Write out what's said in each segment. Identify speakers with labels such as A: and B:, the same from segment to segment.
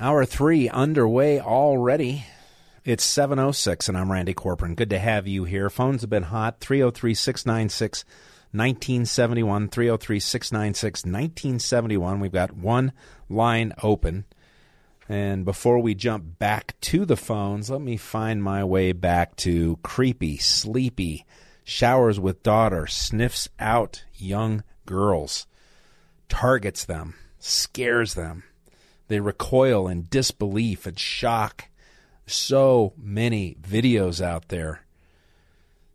A: Hour three underway already. It's 7.06 and I'm Randy Corporon. Good to have you here. Phones have been hot. 303 696 1971. 303 696 1971. We've got one line open. And before we jump back to the phones, let me find my way back to creepy, sleepy, showers with daughter, sniffs out young girls, targets them, scares them they recoil in disbelief and shock. So many videos out there.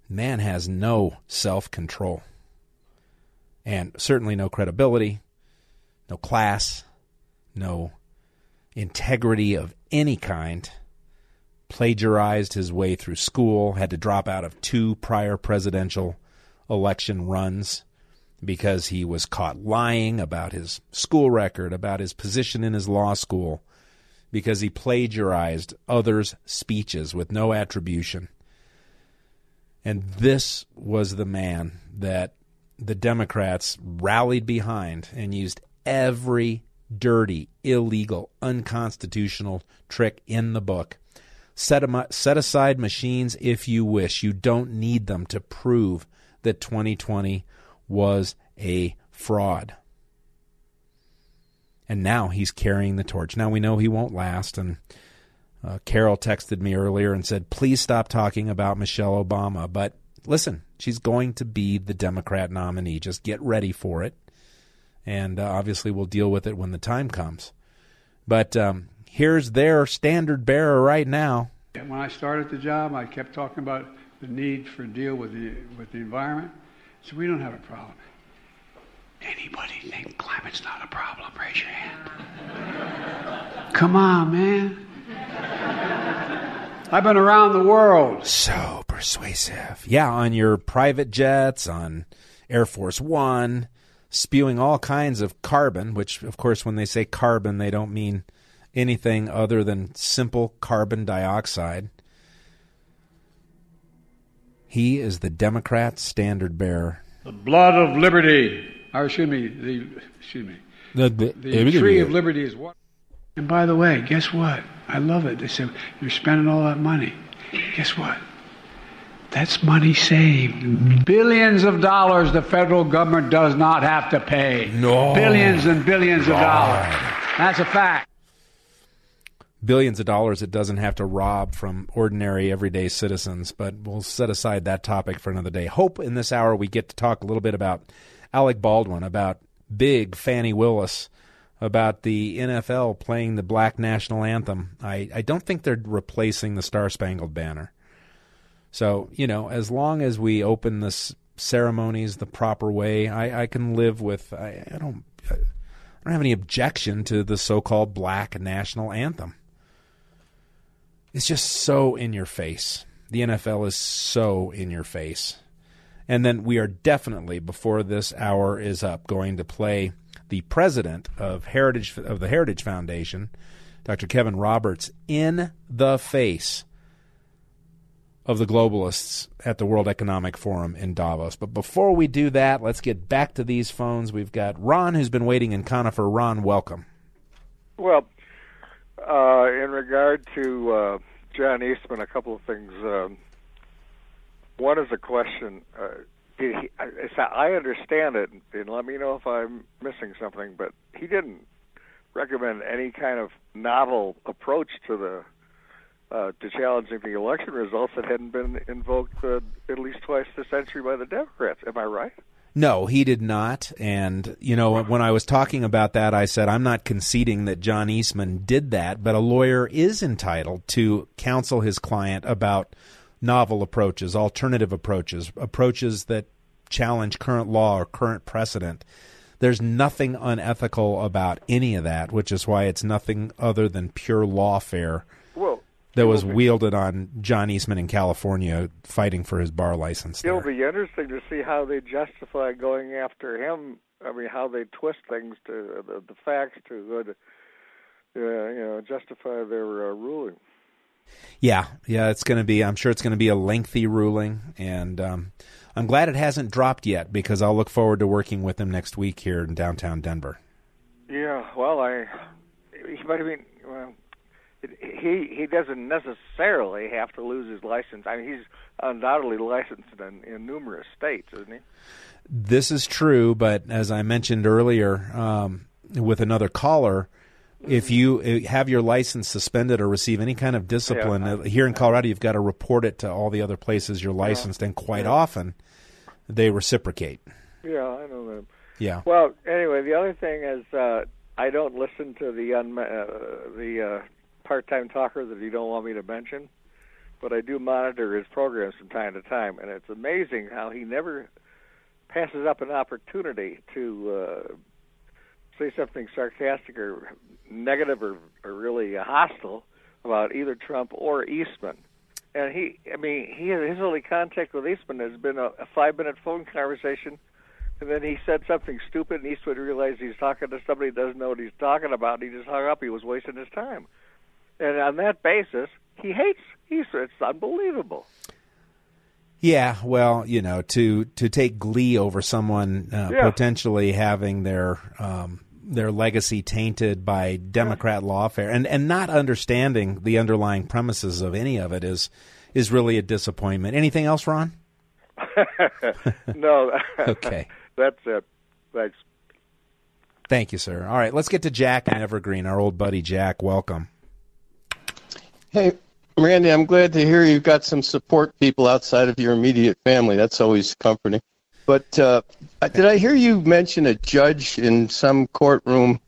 A: Man has no self control. And certainly no credibility, no class, no integrity of any kind. Plagiarized his way through school, had to drop out of two prior presidential election runs because he was caught lying about his school record, about his position in his law school, because he plagiarized others' speeches with no attribution. And this was the man that the Democrats rallied behind and used every dirty, illegal, unconstitutional trick in the book. Set, set aside machines if you wish. You don't need them to prove that 2020 was a fraud. And now he's carrying the torch. Now we know he won't last. And uh, Carol texted me earlier and said, please stop talking about Michelle Obama. But listen, she's going to be the Democrat nominee. Just get ready for it. And uh, obviously, we'll deal with it when the time comes. But um, here's their standard bearer right now.
B: When I started the job, I kept talking about the need for deal with the with the environment. So we don't have a problem. Anybody think climate's not a problem? Raise your hand. Come on, man. I've been around the world.
A: So persuasive. Yeah, on your private jets, on Air Force One, spewing all kinds of carbon, which, of course, when they say carbon, they don't mean anything other than simple carbon dioxide. He is the Democrat standard bearer.
B: The blood of liberty. Or excuse me, the excuse me.
A: The, the,
B: The tree of liberty is what? And by the way, guess what? I love it. They said, You're spending all that money. Guess what? That's money saved. Billions of dollars the federal government does not have to pay.
A: No.
B: Billions and billions of dollars. That's a fact.
A: Billions of dollars it doesn't have to rob from ordinary everyday citizens but we'll set aside that topic for another day. Hope in this hour we get to talk a little bit about alec baldwin about big fani willis about the nfl playing the black national anthem. I, I don't think they're replacing the star spangled banner. So you know as long as we open this ceremonies the proper way i, I can live with I, I don't I don't have any objection to the so-called black national anthem it's just so in your face. The NFL is so in your face. And then we are definitely, before this hour is up, going to play the president of Heritage of the Heritage Foundation, Dr. Kevin Roberts, in the face of the globalists at the World Economic Forum in Davos. But before we do that, let's get back to these phones. We've got Ron, who's been waiting in Conifer. Ron, welcome.
C: Well, uh, in regard to uh, John Eastman, a couple of things. Um, one is a question. Uh, did he, I, understand it, and let me know if I'm missing something. But he didn't recommend any kind of novel approach to the uh, to challenging the election results that hadn't been invoked uh, at least twice this century by the Democrats. Am I right?
A: No, he did not. And, you know, when I was talking about that, I said, I'm not conceding that John Eastman did that, but a lawyer is entitled to counsel his client about novel approaches, alternative approaches, approaches that challenge current law or current precedent. There's nothing unethical about any of that, which is why it's nothing other than pure lawfare that was wielded on John Eastman in California fighting for his bar license.
C: it'll
A: there.
C: be interesting to see how they justify going after him. I mean, how they twist things to the, the facts to, uh, uh, you know, justify their uh, ruling.
A: Yeah, yeah, it's going to be. I'm sure it's going to be a lengthy ruling, and um, I'm glad it hasn't dropped yet because I'll look forward to working with him next week here in downtown Denver.
C: Yeah, well, I, but I mean, well, it, he he doesn't necessarily have to lose his license. I mean, he's undoubtedly licensed in, in numerous states, isn't he?
A: This is true, but as I mentioned earlier um, with another caller, if you uh, have your license suspended or receive any kind of discipline
C: Yeah.
A: here in Colorado, you've got to report it to all the other places you're licensed, and quite often they reciprocate.
C: Yeah, I know that.
A: Yeah.
C: Well, anyway, the other thing is uh, I don't listen to the un- uh, the uh, part-time talker that you don't want me to mention, but I do monitor his programs from time to time, and it's amazing how he never passes up an opportunity to uh, say something sarcastic or negative or, or really hostile about either Trump or Eastman. And he, I mean, he his only contact with Eastman has been a, a five-minute phone conversation and then he said something stupid, and Eastwood realized he's talking to somebody who doesn't know what he's talking about, and he just hung up. He was wasting his time. And on that basis, he hates Eastwood. It's unbelievable.
A: Yeah, well, you know, to to take glee over someone uh,
C: Yeah.
A: potentially having their um, their legacy tainted by Democrat lawfare and and not understanding the underlying premises of any of it is is really a disappointment. Anything else, Ron?
C: no,
A: Okay.
C: that's it. Thanks.
A: Thank you, sir. All right, let's get to Jack in Evergreen, our old buddy Jack. Welcome.
D: Hey, Randy, I'm glad to hear you've got some support people outside of your immediate family. That's always comforting. But uh, did I hear you mention a judge in some courtroom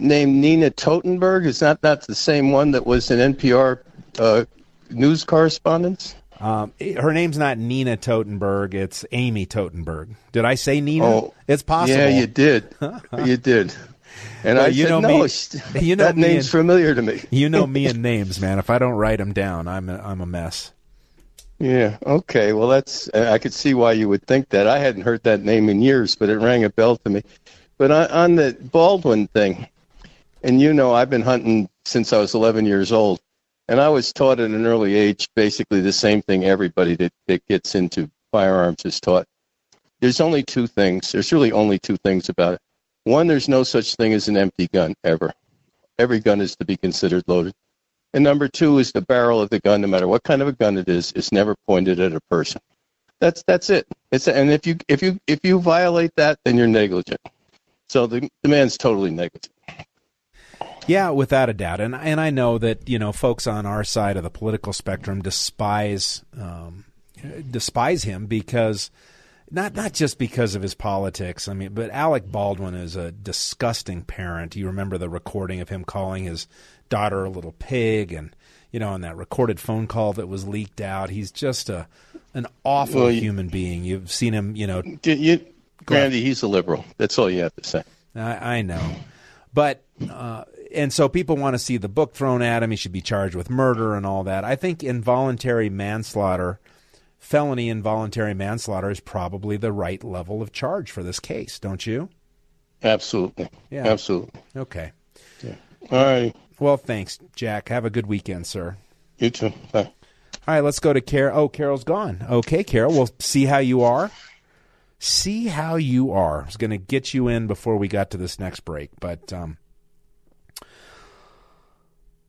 D: named Nina Totenberg? Is that not the same one that was an NPR uh, news correspondent?
A: Um, her name's not Nina Totenberg; it's Amy Totenberg. Did I say Nina?
D: Oh,
A: it's possible.
D: Yeah, you did. you did. And
A: Well,
D: I
A: you
D: said,
A: know
D: no,
A: me- you know
D: that
A: me
D: name's
A: and-
D: familiar to me.
A: You know me and names, man. If I don't write them down, I'm a, I'm a mess.
D: Yeah. Okay. Well, that's uh, I could see why you would think that. I hadn't heard that name in years, but it rang a bell to me. But on, on the Baldwin thing, and you know, I've been hunting since I was 11 years old, and I was taught at an early age basically the same thing everybody that, that gets into firearms is taught. There's only two things. There's really only two things about it. One, there's no such thing as an empty gun ever. Every gun is to be considered loaded. And number two is the barrel of the gun, no matter what kind of a gun it is, is never pointed at a person. That's that's it. It's and if you if you if you violate that, then you're negligent. So the the man's totally negligent.
A: Yeah, without a doubt, and and I know that you know folks on our side of the political spectrum despise um, despise him because not not just because of his politics. I mean, but Alec Baldwin is a disgusting parent. You remember the recording of him calling his daughter a little pig, and you know, in that recorded phone call that was leaked out. He's just a an awful
D: Well, you-
A: human being. You've seen him, you know,
D: You,
A: ahead.
D: He's a liberal. That's all you have to say.
A: I, I know, but uh, and so people want to see the book thrown at him. He should be charged with murder and all that. I think involuntary manslaughter, felony involuntary manslaughter, is probably the right level of charge for this case. Don't you?
D: Absolutely.
A: Yeah.
D: Absolutely.
A: Okay.
D: All right.
A: Well, thanks, Jack. Have a good weekend, sir.
D: You too. Bye.
A: All right, let's go to Carol. Oh, Carol's gone. Okay, Carol. We'll see how you are. See how you are. I was going to get you in before we got to this next break, but um,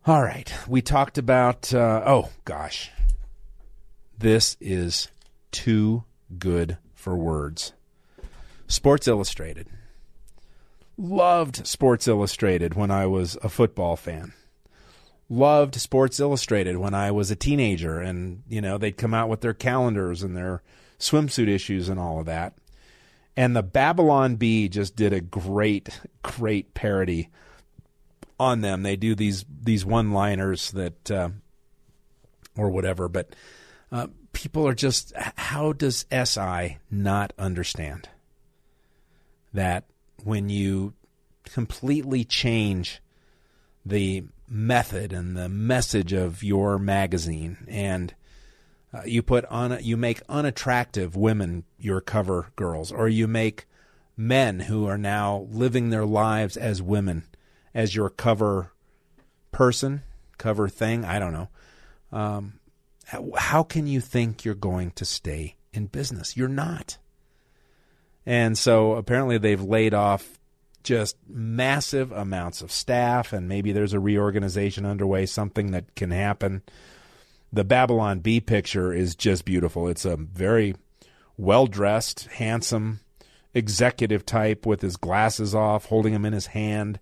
A: all right. We talked about. Uh, oh gosh, this is too good for words. Sports Illustrated. Loved Sports Illustrated when I was a football fan loved Sports Illustrated when I was a teenager, and you know they'd come out with their calendars and their swimsuit issues and all of that. And the Babylon Bee just did a great, great parody on them. They do these these one liners that, uh, or whatever, but uh, people are just. How does SI not understand that when you completely change the method and the message of your magazine and uh, you put on you make unattractive women your cover girls or you make men who are now living their lives as women as your cover person cover thing i don't know um, how, can you think you're going to stay in business you're not and so apparently they've laid off just massive amounts of staff, and maybe there's a reorganization underway, something that can happen. The Babylon Bee picture is just beautiful. It's a very well dressed, handsome executive type with his glasses off, holding them in his hand,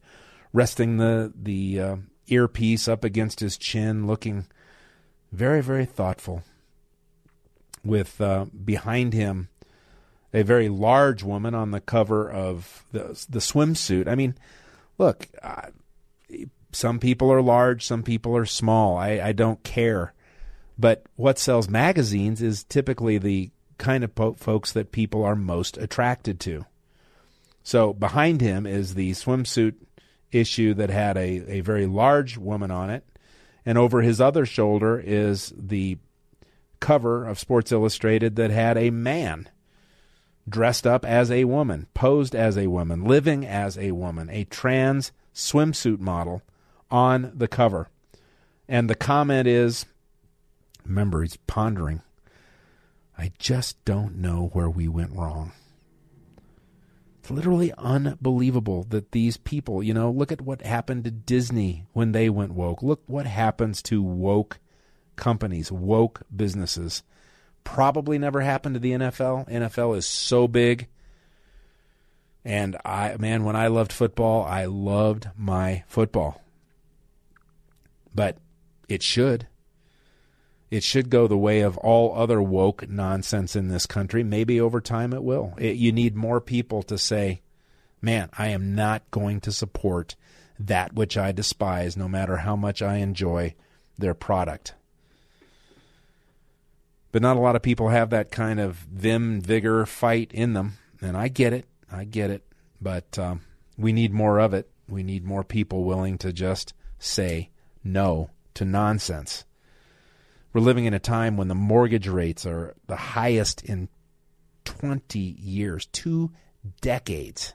A: resting the the uh, earpiece up against his chin, looking very very thoughtful. With uh, behind him a very large woman on the cover of the the swimsuit. I mean, look, uh, some people are large, some people are small. I, I don't care. But what sells magazines is typically the kind of po- folks that people are most attracted to. So behind him is the swimsuit issue that had a, a very large woman on it. And over his other shoulder is the cover of Sports Illustrated that had a man dressed up as a woman, posed as a woman, living as a woman, a trans swimsuit model on the cover. And the comment is remember, he's pondering, I just don't know where we went wrong. It's literally unbelievable that these people, you know, look at what happened to Disney when they went woke. Look what happens to woke companies, woke businesses probably never happened to the NFL. NFL is so big. And I man, when I loved football, I loved my football. But it should. It should go the way of all other woke nonsense in this country. Maybe over time it will. It, you need more people to say, man, I am not going to support that which I despise, no matter how much I enjoy their product but not a lot of people have that kind of vim, vigor, fight in them. And I get it. I get it. But um, we need more of it. We need more people willing to just say no to nonsense. We're living in a time when the mortgage rates are the highest in 20 years, two decades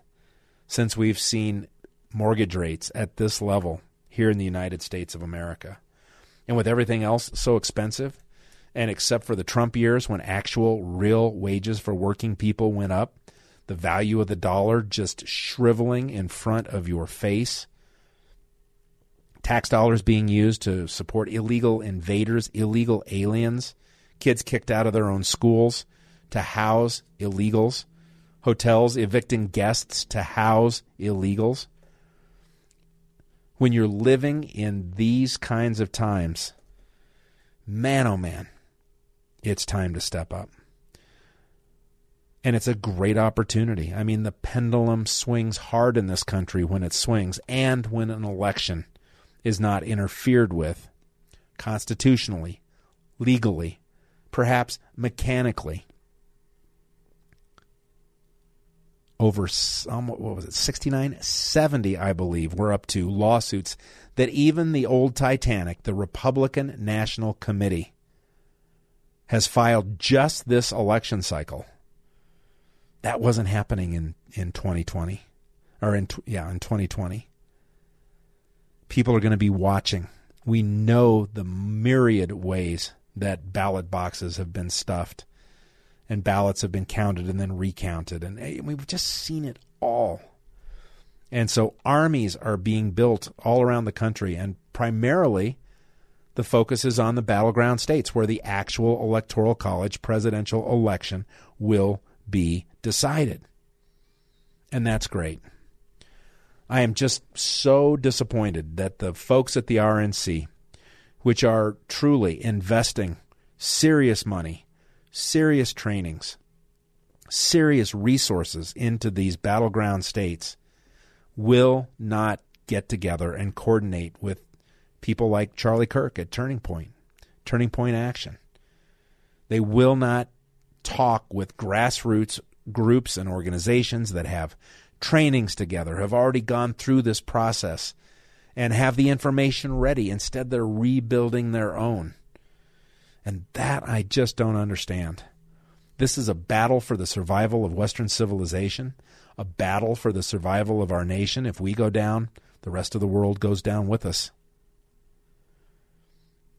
A: since we've seen mortgage rates at this level here in the United States of America. And with everything else so expensive, and except for the Trump years when actual real wages for working people went up, the value of the dollar just shriveling in front of your face, tax dollars being used to support illegal invaders, illegal aliens, kids kicked out of their own schools to house illegals, hotels evicting guests to house illegals. When you're living in these kinds of times, man, oh man, it's time to step up. And it's a great opportunity. I mean, the pendulum swings hard in this country when it swings, and when an election is not interfered with constitutionally, legally, perhaps mechanically. Over some, what was it, 69, 70, I believe, we're up to lawsuits that even the old Titanic, the Republican National Committee, has filed just this election cycle. That wasn't happening in, in 2020 or in yeah, in 2020. People are going to be watching. We know the myriad ways that ballot boxes have been stuffed and ballots have been counted and then recounted and we've just seen it all. And so armies are being built all around the country and primarily the focus is on the battleground states where the actual electoral college presidential election will be decided. And that's great. I am just so disappointed that the folks at the RNC, which are truly investing serious money, serious trainings, serious resources into these battleground states, will not get together and coordinate with people like Charlie Kirk at Turning Point, Turning Point Action. They will not talk with grassroots groups and organizations that have trainings together, have already gone through this process and have the information ready. Instead, they're rebuilding their own. And that I just don't understand. This is a battle for the survival of Western civilization, a battle for the survival of our nation. If we go down, the rest of the world goes down with us.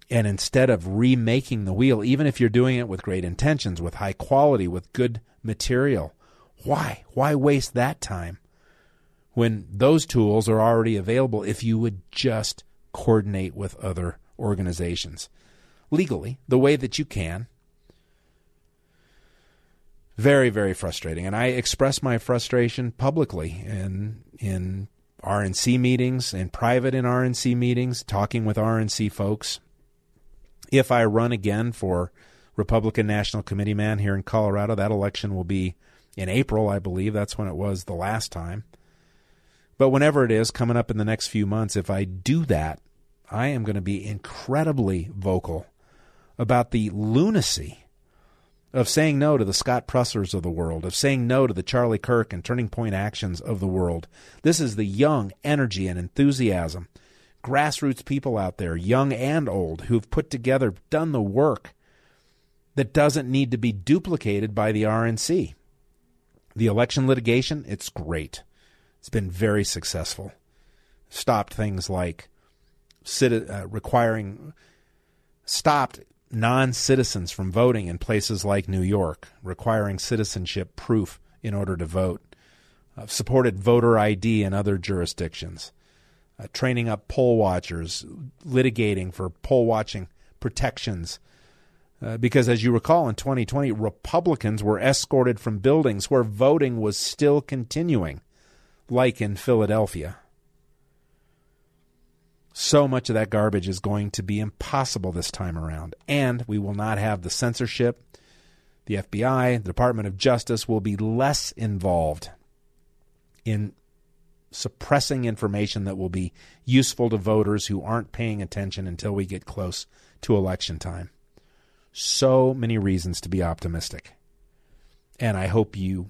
A: And instead of remaking the wheel, even if you're doing it with great intentions, with high quality, with good material, why? Why waste that time when those tools are already available if you would just coordinate with other organizations? Legally, the way that you can. Very, very frustrating. And I express my frustration publicly in in RNC meetings, in private in RNC meetings, talking with RNC folks if I run again for Republican National Committee man here in Colorado, that election will be in April, I believe. That's when it was the last time. But whenever it is coming up in the next few months, if I do that, I am going to be incredibly vocal about the lunacy of saying no to the Scott Preslers of the world, of saying no to the Charlie Kirk and Turning Point Actions of the world. This is the young energy and enthusiasm grassroots people out there, young and old, who've put together, done the work that doesn't need to be duplicated by the RNC. The election litigation, it's great. It's been very successful. Stopped things like uh, requiring, stopped non citizens from voting in places like New York, requiring citizenship proof in order to vote, uh, supported voter ID in other jurisdictions uh, training up poll watchers, litigating for poll watching protections. Uh, because as you recall, in 2020, Republicans were escorted from buildings where voting was still continuing, like in Philadelphia. So much of that garbage is going to be impossible this time around. And we will not have the censorship. The FBI, the Department of Justice will be less involved in suppressing information that will be useful to voters who aren't paying attention until we get close to election time. So many reasons to be optimistic. And I hope you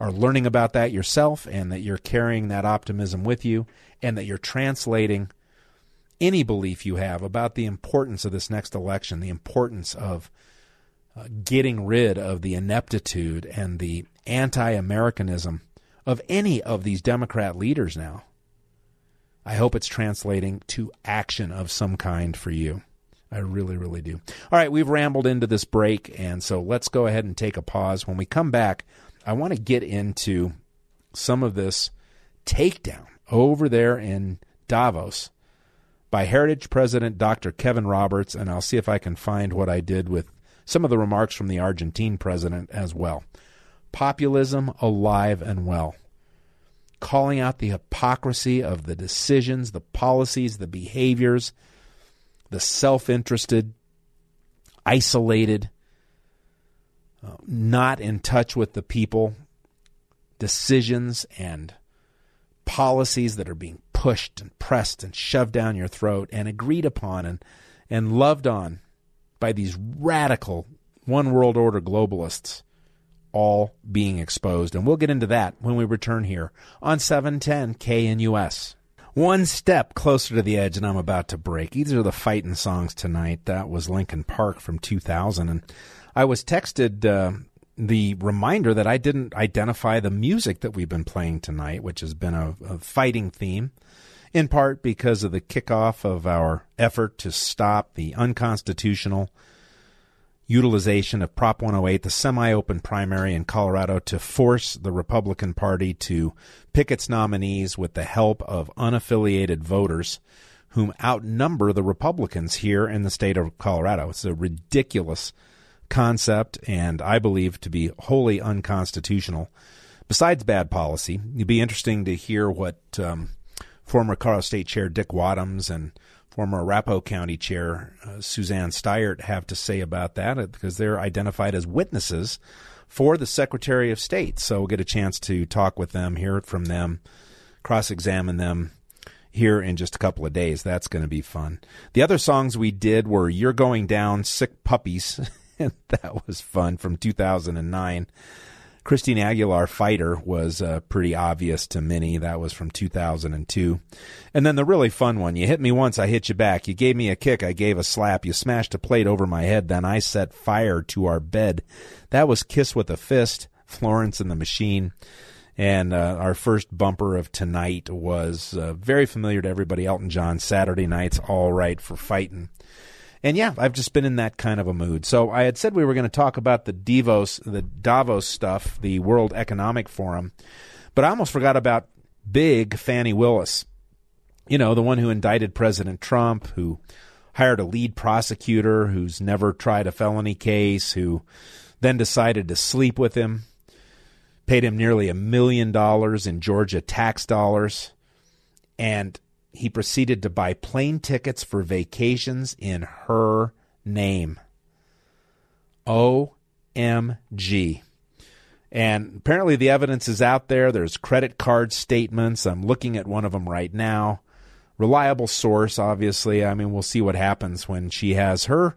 A: are learning about that yourself and that you're carrying that optimism with you and that you're translating any belief you have about the importance of this next election, the importance of uh, getting rid of the ineptitude and the anti Americanism of any of these Democrat leaders now. I hope it's translating to action of some kind for you. I really, really do. All right, we've rambled into this break, and so let's go ahead and take a pause. When we come back, I want to get into some of this takedown over there in Davos by Heritage President Dr. Kevin Roberts, and I'll see if I can find what I did with some of the remarks from the Argentine president as well populism alive and well, calling out the hypocrisy of the decisions, the policies, the behaviors, the self interested, isolated, uh, not in touch with the people, decisions and policies that are being pushed and pressed and shoved down your throat and agreed upon and, and loved on by these radical one world order globalists all being exposed. And we'll get into that when we return here on 710 KNUS. One step closer to the edge, and I'm about to break. These are the fighting songs tonight. That was Linkin Park from 2000. And I was texted uh, the reminder that I didn't identify the music that we've been playing tonight, which has been a, a fighting theme, in part because of the kickoff of our effort to stop the unconstitutional utilization of Prop 108, the semi open primary in Colorado, to force the Republican Party to pick its nominees with the help of unaffiliated voters whom outnumber the Republicans here in the state of Colorado. It's a ridiculous concept and I believe to be wholly unconstitutional. Besides bad policy, it'd be interesting to hear what um, former Colorado State Chair Dick Wadhams and former Arapahoe County Chair uh, Suzanne Staiert have to say about that uh, because they're identified as witnesses for the Secretary of State. So we'll get a chance to talk with them, hear from them, cross examine them here in just a couple of days. That's going to be fun. The other songs we did were You're Going Down, Sick Puppies. and that was fun from 2009. Christina Aguilera Fighter was uh, pretty obvious to many. That was from 2002. And then the really fun one you hit me once, I hit you back. You gave me a kick, I gave a slap. You smashed a plate over my head, then I set fire to our bed. That was Kiss with a Fist, Florence and the Machine. And uh, our first bumper of tonight was uh, very familiar to everybody Elton John, Saturday Night's All Right for Fighting. And yeah, I've just been in that kind of a mood. So I had said we were going to talk about the Davos, the Davos stuff, the World Economic Forum, but I almost forgot about Big Fani Willis. You know, the one who indicted President Trump, who hired a lead prosecutor who's never tried a felony case, who then decided to sleep with him, paid him nearly a million dollars in Georgia tax dollars, and he proceeded to buy plane tickets for vacations in her name. OMG. And apparently the evidence is out there. There's credit card statements. I'm looking at one of them right now. Reliable source, obviously. I mean, we'll see what happens when she has her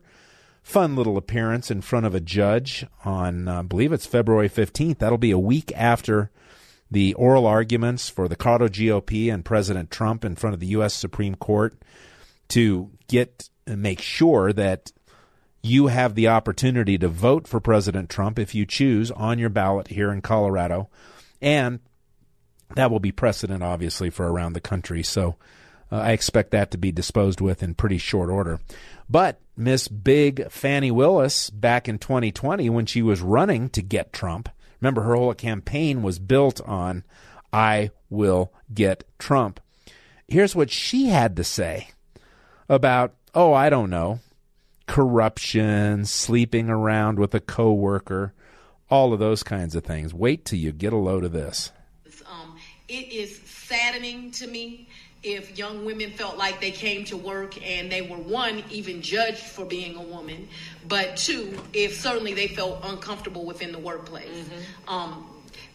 A: fun little appearance in front of a judge on, uh, I believe it's February 15th. That'll be a week after the oral arguments for the Colorado GOP and President Trump in front of the U.S. Supreme Court to get make sure that you have the opportunity to vote for President Trump if you choose on your ballot here in Colorado. And that will be precedent, obviously, for around the country. So uh, I expect that to be disposed with in pretty short order. But Miss Big Fani Willis, back in 2020, when she was running to get Trump, Remember, her whole campaign was built on I will get Trump. Here's what she had to say about, oh, I don't know, corruption, sleeping around with a coworker, all of those kinds of things. Wait till you get a load of this.
E: Um, it is saddening to me if young women felt like they came to work and they were one even judged for being a woman but two if certainly they felt uncomfortable within the workplace mm-hmm. um,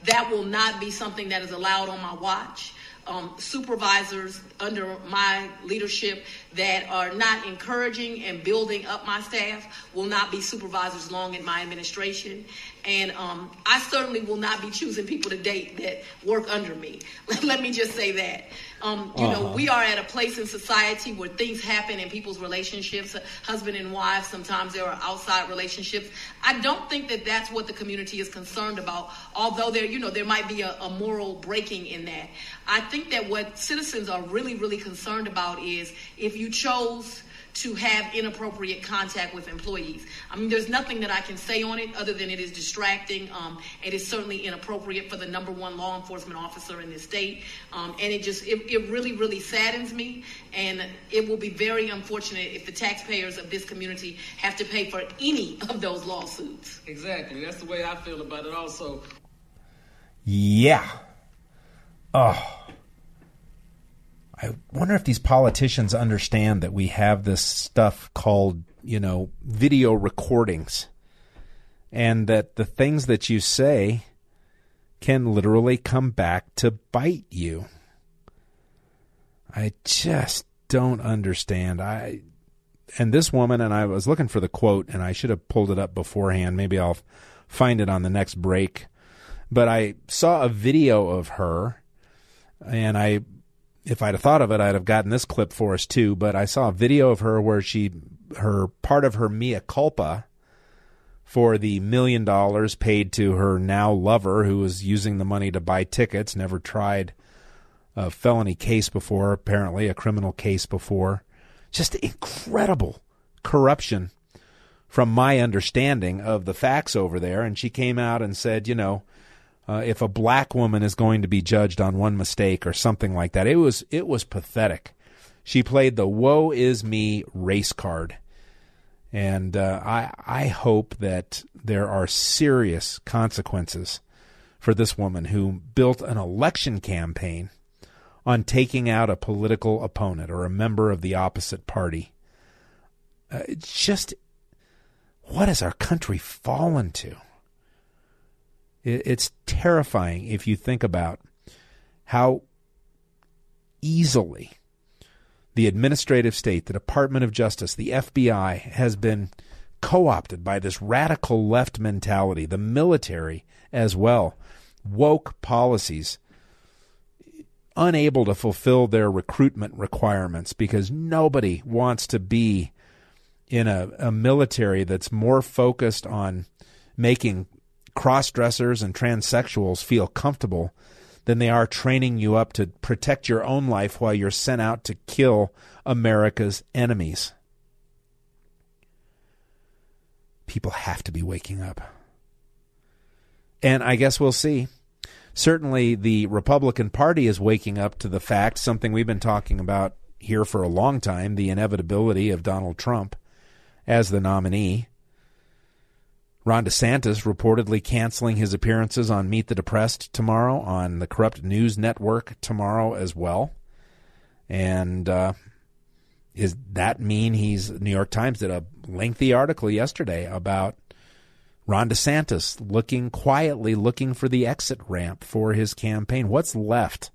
E: that will not be something that is allowed on my watch um, supervisors under my leadership that are not encouraging and building up my staff will not be supervisors long in my administration. And um, I certainly will not be choosing people to date that work under me. Let me just say that. Um, you uh-huh. know, we are at a place in society where things happen in people's relationships, husband and wife. Sometimes there are outside relationships. I don't think that that's what the community is concerned about. Although there, you know, there might be a, a moral breaking in that. I think that what citizens are really, really concerned about is if you chose to have inappropriate contact with employees. I mean, there's nothing that I can say on it other than it is distracting. Um, it is certainly inappropriate for the number one law enforcement officer in this state. Um, and it just, it, it really, really saddens me. And it will be very unfortunate if the taxpayers of this community have to pay for any of those lawsuits.
F: Exactly. That's the way I feel about it also.
A: Yeah. Oh. I wonder if these politicians understand that we have this stuff called, you know, video recordings and that the things that you say can literally come back to bite you. I just don't understand. I and this woman and I was looking for the quote and I should have pulled it up beforehand. Maybe I'll find it on the next break. But I saw a video of her and I if I'd have thought of it, I'd have gotten this clip for us too. But I saw a video of her where she, her part of her mea culpa for the million dollars paid to her now lover, who was using the money to buy tickets, never tried a felony case before, apparently a criminal case before. Just incredible corruption from my understanding of the facts over there. And she came out and said, you know, uh, if a black woman is going to be judged on one mistake or something like that. It was it was pathetic. She played the "woe is me" race card, and uh, I I hope that there are serious consequences for this woman who built an election campaign on taking out a political opponent or a member of the opposite party. Uh, just what has our country fallen to? It's terrifying if you think about how easily the administrative state, the Department of Justice, the FBI has been co opted by this radical left mentality, the military as well, woke policies, unable to fulfill their recruitment requirements because nobody wants to be in a, a military that's more focused on making cross dressers and transsexuals feel comfortable than they are training you up to protect your own life while you're sent out to kill America's enemies. People have to be waking up. And I guess we'll see. Certainly, the Republican Party is waking up to the fact, something we've been talking about here for a long time the inevitability of Donald Trump as the nominee. Ron DeSantis reportedly canceling his appearances on Meet the Depressed tomorrow, on the Corrupt News Network tomorrow as well. And uh, is that mean he's New York Times did a lengthy article yesterday about Ron DeSantis looking quietly looking for the exit ramp for his campaign. What's left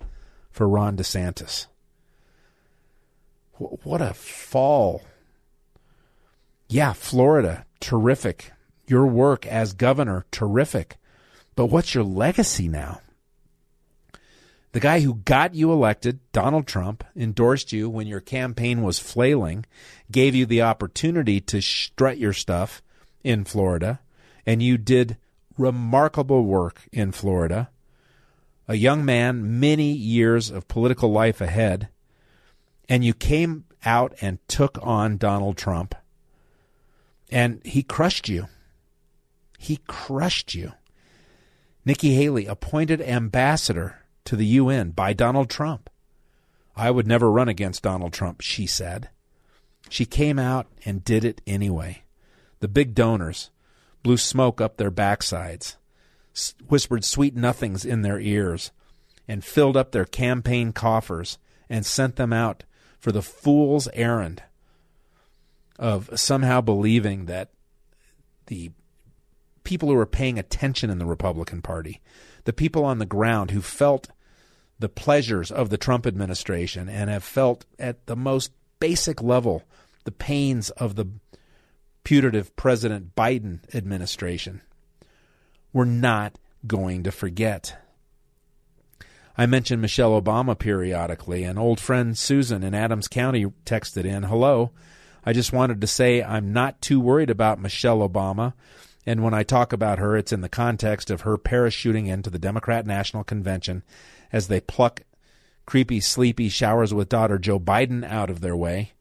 A: for Ron DeSantis? What a fall. Yeah, Florida, terrific your work as governor, terrific. But what's your legacy now? The guy who got you elected, Donald Trump, endorsed you when your campaign was flailing, gave you the opportunity to strut your stuff in Florida, and you did remarkable work in Florida. A young man, many years of political life ahead, and you came out and took on Donald Trump, and he crushed you. He crushed you. Nikki Haley, appointed ambassador to the UN by Donald Trump. I would never run against Donald Trump, she said. She came out and did it anyway. The big donors blew smoke up their backsides, whispered sweet nothings in their ears, and filled up their campaign coffers and sent them out for the fool's errand of somehow believing that the people who are paying attention in the Republican Party, the people on the ground who felt the pleasures of the Trump administration and have felt at the most basic level the pains of the putative President Biden administration. We're not going to forget. I mention Michelle Obama periodically. An old friend Susan in Adams County texted in Hello. I just wanted to say I'm not too worried about Michelle Obama. And when I talk about her, it's in the context of her parachuting into the Democrat National Convention as they pluck creepy, sleepy showers with daughter Joe Biden out of their way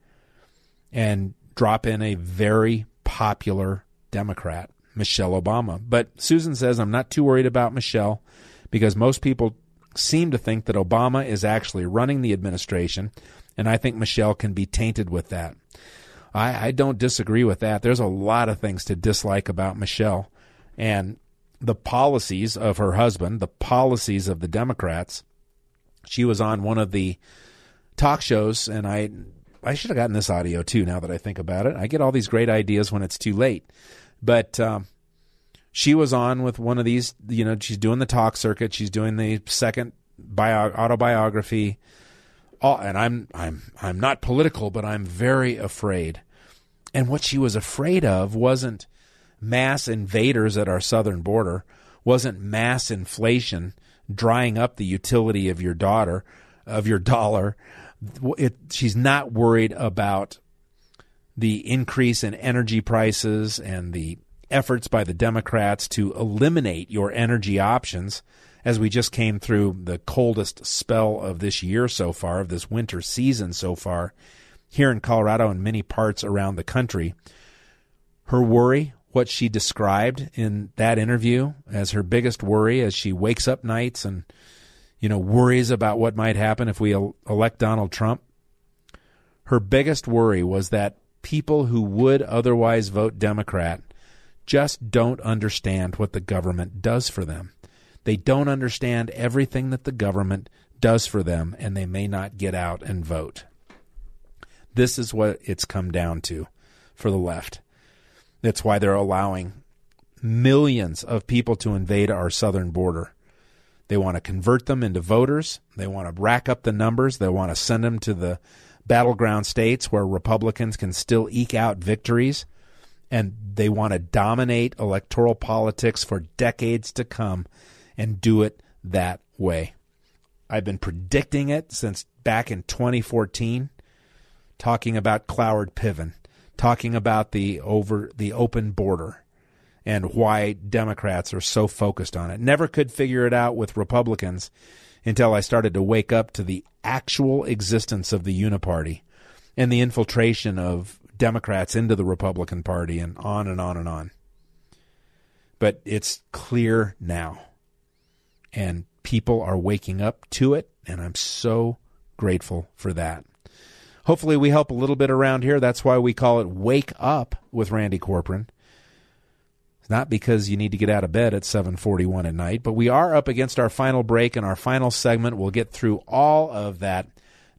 A: and drop in a very popular Democrat, Michelle Obama. But Susan says, I'm not too worried about Michelle because most people seem to think that Obama is actually running the administration, and I think Michelle can be tainted with that. I, I don't disagree with that. There's a lot of things to dislike about Michelle and the policies of her husband, the policies of the Democrats. She was on one of the talk shows, and I I should have gotten this audio too. Now that I think about it, I get all these great ideas when it's too late. But um, she was on with one of these. You know, she's doing the talk circuit. She's doing the second bio- autobiography. All, and I'm I'm I'm not political, but I'm very afraid and what she was afraid of wasn't mass invaders at our southern border, wasn't mass inflation drying up the utility of your daughter, of your dollar. It, she's not worried about the increase in energy prices and the efforts by the Democrats to eliminate your energy options as we just came through the coldest spell of this year so far, of this winter season so far here in Colorado and many parts around the country. Her worry, what she described in that interview as her biggest worry as she wakes up nights and you know worries about what might happen if we elect Donald Trump. Her biggest worry was that people who would otherwise vote Democrat just don't understand what the government does for them. They don't understand everything that the government does for them, and they may not get out and vote. This is what it's come down to for the left. That's why they're allowing millions of people to invade our southern border. They want to convert them into voters. They want to rack up the numbers. They want to send them to the battleground states where Republicans can still eke out victories. and they want to dominate electoral politics for decades to come and do it that way. I've been predicting it since back in 2014, talking about Cloward Piven, talking about the over the open border and why Democrats are so focused on it. Never could figure it out with Republicans until I started to wake up to the actual existence of the Uniparty and the infiltration of Democrats into the Republican Party and on and on and on. But it's clear now. And people are waking up to it, and I'm so grateful for that. Hopefully, we help a little bit around here. That's why we call it Wake Up with Randy Corporon. It's not because you need to get out of bed at 7:41 at night, but we are up against our final break and our final segment. We'll get through all of that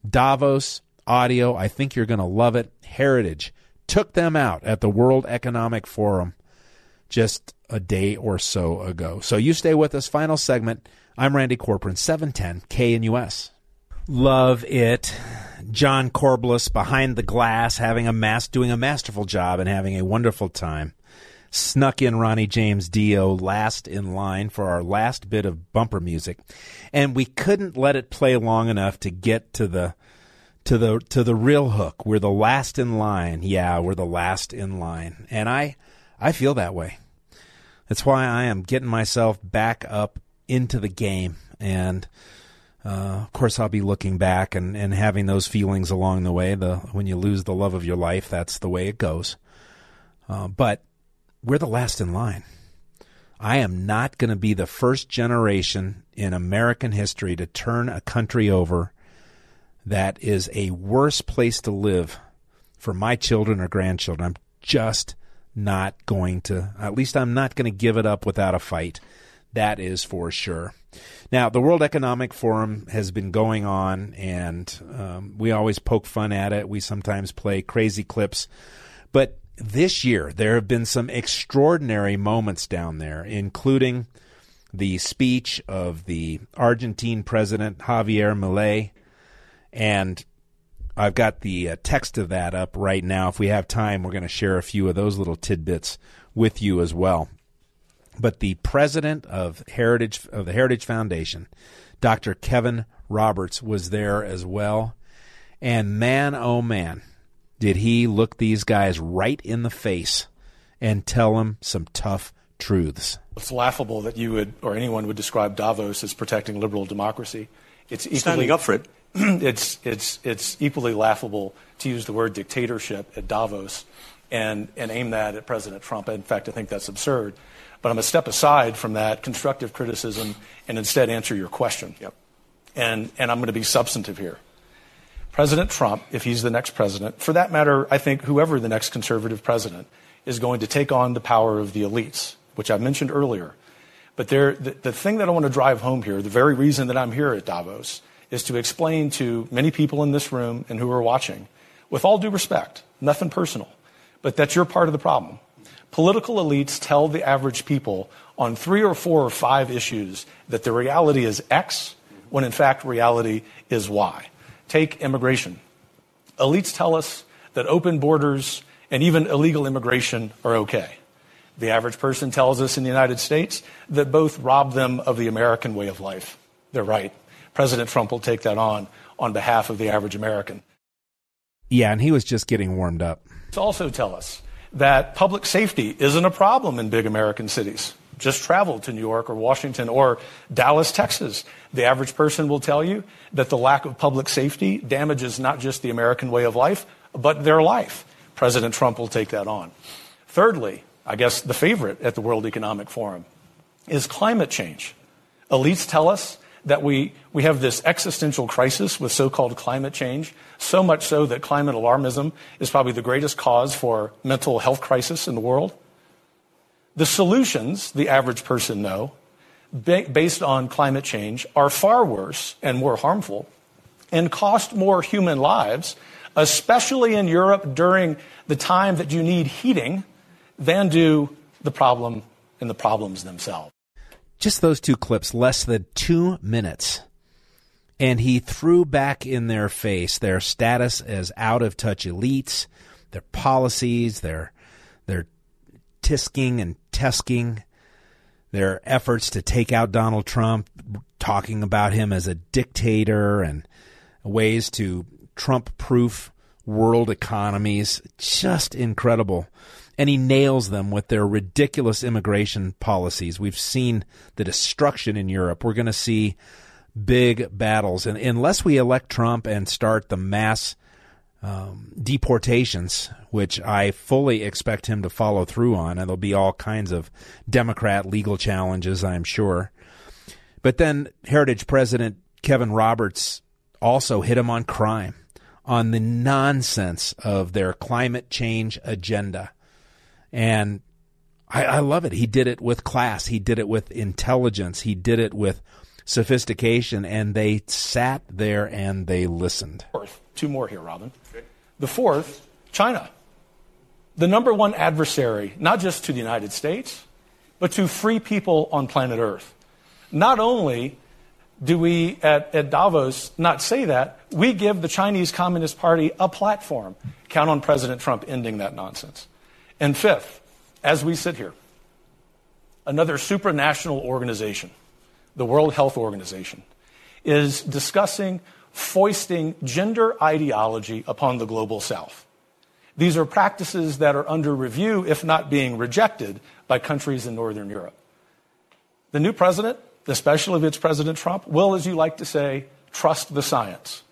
A: Davos audio. I think you're going to love it. Heritage took them out at the World Economic Forum just a day or so ago. So you stay with us. Final segment. I'm Randy Corporon, 710 KNUS. Love it. John Corbliss behind the glass, having a mass, doing a masterful job and having a wonderful time. Snuck in Ronnie James Dio last in line for our last bit of bumper music, and we couldn't let it play long enough to get to the to the to the real hook. We're the last in line. Yeah, we're the last in line. And I I feel that way. That's why I am getting myself back up into the game and uh, of course, I'll be looking back and, and having those feelings along the way. The when you lose the love of your life, that's the way it goes. Uh, but we're the last in line. I am not going to be the first generation in American history to turn a country over that is a worse place to live for my children or grandchildren. I'm just not going to, at least I'm not going to give it up without a fight. That is for sure. Now, the World Economic Forum has been going on, and um, we always poke fun at it. We sometimes play crazy clips. But this year, there have been some extraordinary moments down there, including the speech of the Argentine president, Javier Milei, and I've got the uh, text of that up right now. If we have time, we're going to share a few of those little tidbits with you as well. But the president of Heritage of the Heritage Foundation, Dr. Kevin Roberts, was there as well. And man, oh man, did he look these guys right in the face and tell them some tough truths.
G: It's laughable that you would, or anyone would describe Davos as protecting liberal democracy. It's equally,
H: standing up for it.
G: it's, it's, it's equally laughable to use the word dictatorship at Davos and, and aim that at President Trump. In fact, I think that's absurd. But I'm going to step aside from that constructive criticism and instead answer your question.
H: Yep.
G: And, and I'm going to be substantive here. President Trump, if he's the next president, for that matter, I think whoever the next conservative president, is going to take on the power of the elites, which I mentioned earlier. But there, the, the thing that I want to drive home here, the very reason that I'm here at Davos, is to explain to many people in this room and who are watching, with all due respect, nothing personal, but that you're part of the problem. Political elites tell the average people on three or four or five issues that the reality is X, when in fact reality is Y. Take immigration. Elites tell us that open borders and even illegal immigration are okay. The average person tells us in the United States that both rob them of the American way of life. They're right. President Trump will take that on on behalf of the average American.
A: Yeah, and he was just getting warmed up.
G: Also tell us that public safety isn't a problem in big American cities. Just travel to New York or Washington or Dallas, Texas. The average person will tell you that the lack of public safety damages not just the American way of life, but their life. President Trump will take that on. Thirdly, I guess the favorite at the World Economic Forum is climate change. Elites tell us that we, we have this existential crisis with so called climate change, so much so that climate alarmism is probably the greatest cause for mental health crisis in the world. The solutions, the average person know, ba- based on climate change, are far worse and more harmful and cost more human lives, especially in Europe during the time that you need heating, than do the problem and the problems themselves
A: just those two clips, less than two minutes. And he threw back in their face their status as out of touch elites, their policies, their their tisking and tesking, their efforts to take out Donald Trump, talking about him as a dictator and ways to Trump proof world economies. Just incredible. And he nails them with their ridiculous immigration policies. We've seen the destruction in Europe. We're going to see big battles. And unless we elect Trump and start the mass um, deportations, which I fully expect him to follow through on, and there'll be all kinds of Democrat legal challenges, I'm sure. But then Heritage President Kevin Roberts also hit him on crime, on the nonsense of their climate change agenda. And I, I love it. He did it with class, he did it with intelligence, he did it with sophistication, and they sat there and they listened.
G: Two more here, Robin. The fourth, China. The number one adversary, not just to the United States, but to free people on planet Earth. Not only do we at, at, Davos not say that, we give the Chinese Communist Party a platform. Count on President Trump ending that nonsense. And fifth, as we sit here, another supranational organization, the World Health Organization, is discussing foisting gender ideology upon the global south. These are practices that are under review, if not being rejected, by countries in Northern Europe. The new president, especially if it's President Trump, will, as you like to say, trust the science.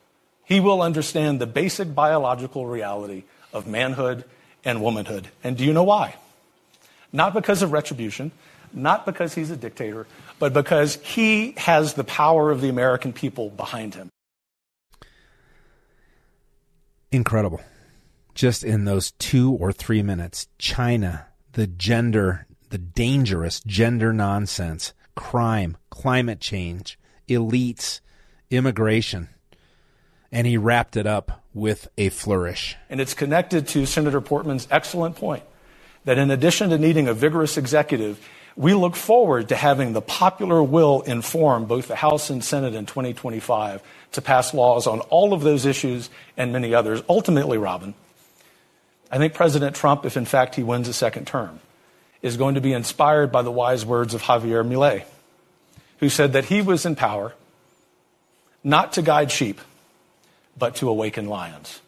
G: He will understand the basic biological reality of manhood and womanhood. And do you know why? Not because of retribution, not because he's a dictator, but because he has the power of the American people behind him.
A: incredible. Just in those two or three minutes, China, the gender, the dangerous gender nonsense, crime, climate change, elites, immigration. And he wrapped it up with a flourish.
G: And it's connected to Senator Portman's excellent point that in addition to needing a vigorous executive, we look forward to having the popular will inform both the House and Senate in 2025 to pass laws on all of those issues and many others. Ultimately, Robin, I think President Trump, if in fact he wins a second term, is going to be inspired by the wise words of Javier Milei, who said that he was in power not to guide sheep, but to awaken lions.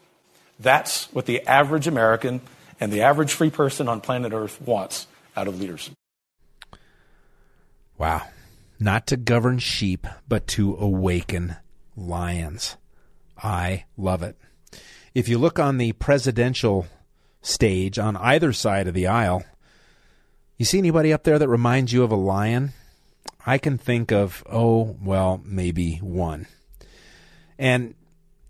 G: That's what the average American and the average free person on planet Earth wants out of leaders.
A: Wow. Not to govern sheep, but to awaken lions. I love it. If you look on the presidential stage on either side of the aisle, you see anybody up there that reminds you of a lion? I can think of, oh, well, maybe one. And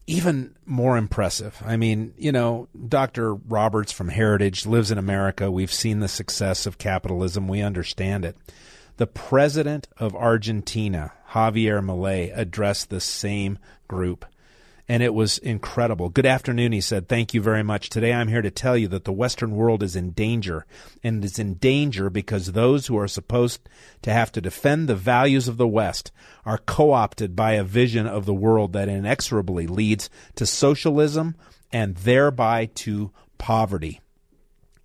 A: even more impressive. I mean, you know, Dr. Roberts from Heritage lives in America. We've seen the success of capitalism. We understand it. The president of Argentina, Javier Milei, addressed the same group. And it was incredible. Good afternoon, he said. Thank you very much. Today I'm here to tell you that the Western world is in danger. And it's in danger because those who are supposed to have to defend the values of the West are co opted by a vision of the world that inexorably leads to socialism and thereby to poverty.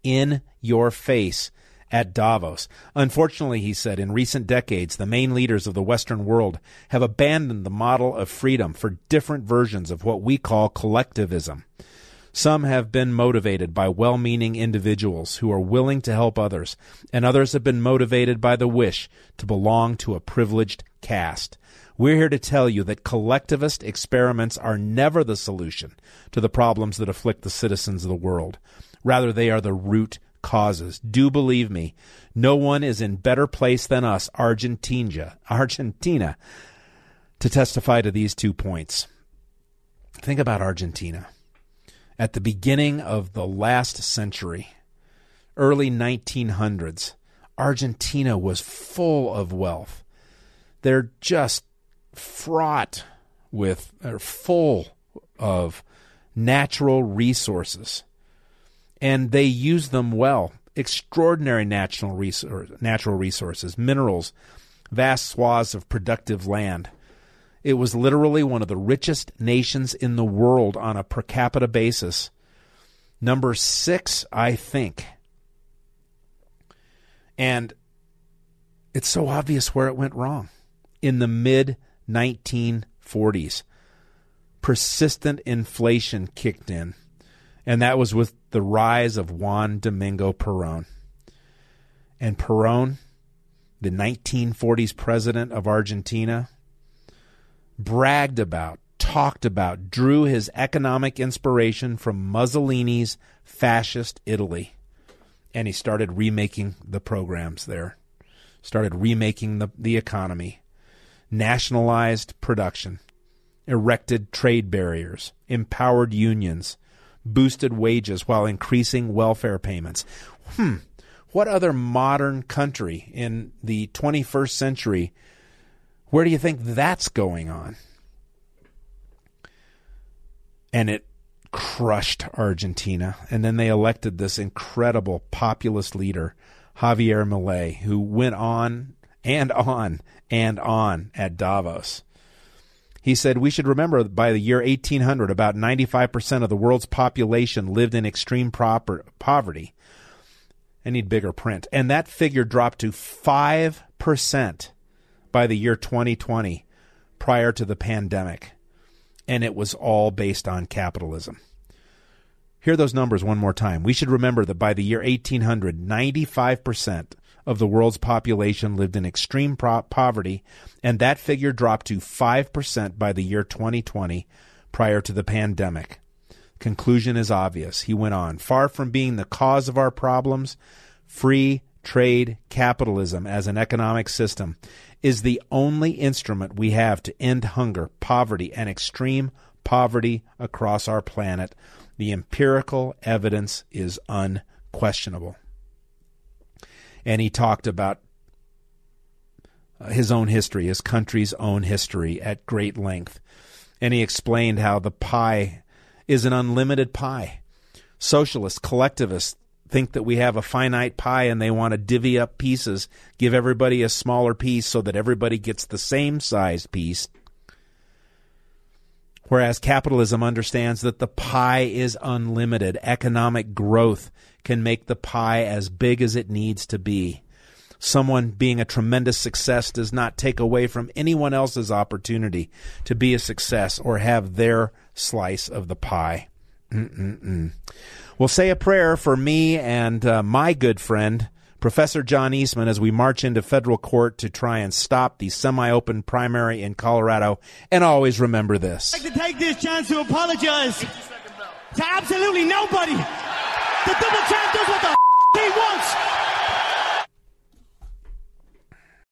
A: In your face at Davos. Unfortunately, he said, in recent decades, the main leaders of the Western world have abandoned the model of freedom for different versions of what we call collectivism. Some have been motivated by well meaning individuals who are willing to help others, and others have been motivated by the wish to belong to a privileged caste. We're here to tell you that collectivist experiments are never the solution to the problems that afflict the citizens of the world. Rather, they are the root causes. Do believe me, no one is in better place than us, Argentina, Argentina, to testify to these two points. Think about Argentina. At the beginning of the last century, early 1900s, Argentina was full of wealth. They're just fraught with, or full of natural resources and they use them well. Extraordinary natural, natural resources, minerals, vast swaths of productive land. It was literally one of the richest nations in the world on a per capita basis. Number six, I think, And it's so obvious where it went wrong. In the mid 1940s, persistent inflation kicked in, and that was with the rise of Juan Domingo Perón. And Perón, the 1940s president of Argentina, bragged about, talked about, drew his economic inspiration from Mussolini's fascist Italy. And he started remaking the programs there, started remaking the, the economy, nationalized production, erected trade barriers, empowered unions, boosted wages while increasing welfare payments. Hmm. What other modern country in the 21st century, where do you think that's going on? And it crushed Argentina. And then they elected this incredible populist leader, Javier Milei, who went on and on and on at Davos. He said, We should remember that by the year 1800, about 95% of the world's population lived in extreme proper, poverty. I need bigger print. And that figure dropped to 5% by the year 2020, prior to the pandemic. And it was all based on capitalism. Hear those numbers one more time. We should remember that by the year 1800, 95% of the world's population lived in extreme pro- poverty, and that figure dropped to 5% by the year 2020, prior to the pandemic. Conclusion is obvious. He went on. Far from being the cause of our problems, free trade capitalism as an economic system is the only instrument we have to end hunger, poverty, and extreme poverty across our planet. The empirical evidence is unquestionable and he talked about uh, his own history, his country's own history at great length. And he explained how the pie is an unlimited pie. Socialists, collectivists think that we have a finite pie and they want to divvy up pieces, give everybody a smaller piece so that everybody gets the same sized piece. Whereas capitalism understands that the pie is unlimited. Economic growth can make the pie as big as it needs to be. Someone being a tremendous success does not take away from anyone else's opportunity to be a success or have their slice of the pie. Mm-mm-mm. We'll say a prayer for me and uh, my good friend, Professor John Eastman, as we march into federal court to try and stop the semi open primary in Colorado. And always remember this.
H: I'd like to take this chance to apologize to absolutely nobody. The double champ does what the he wants.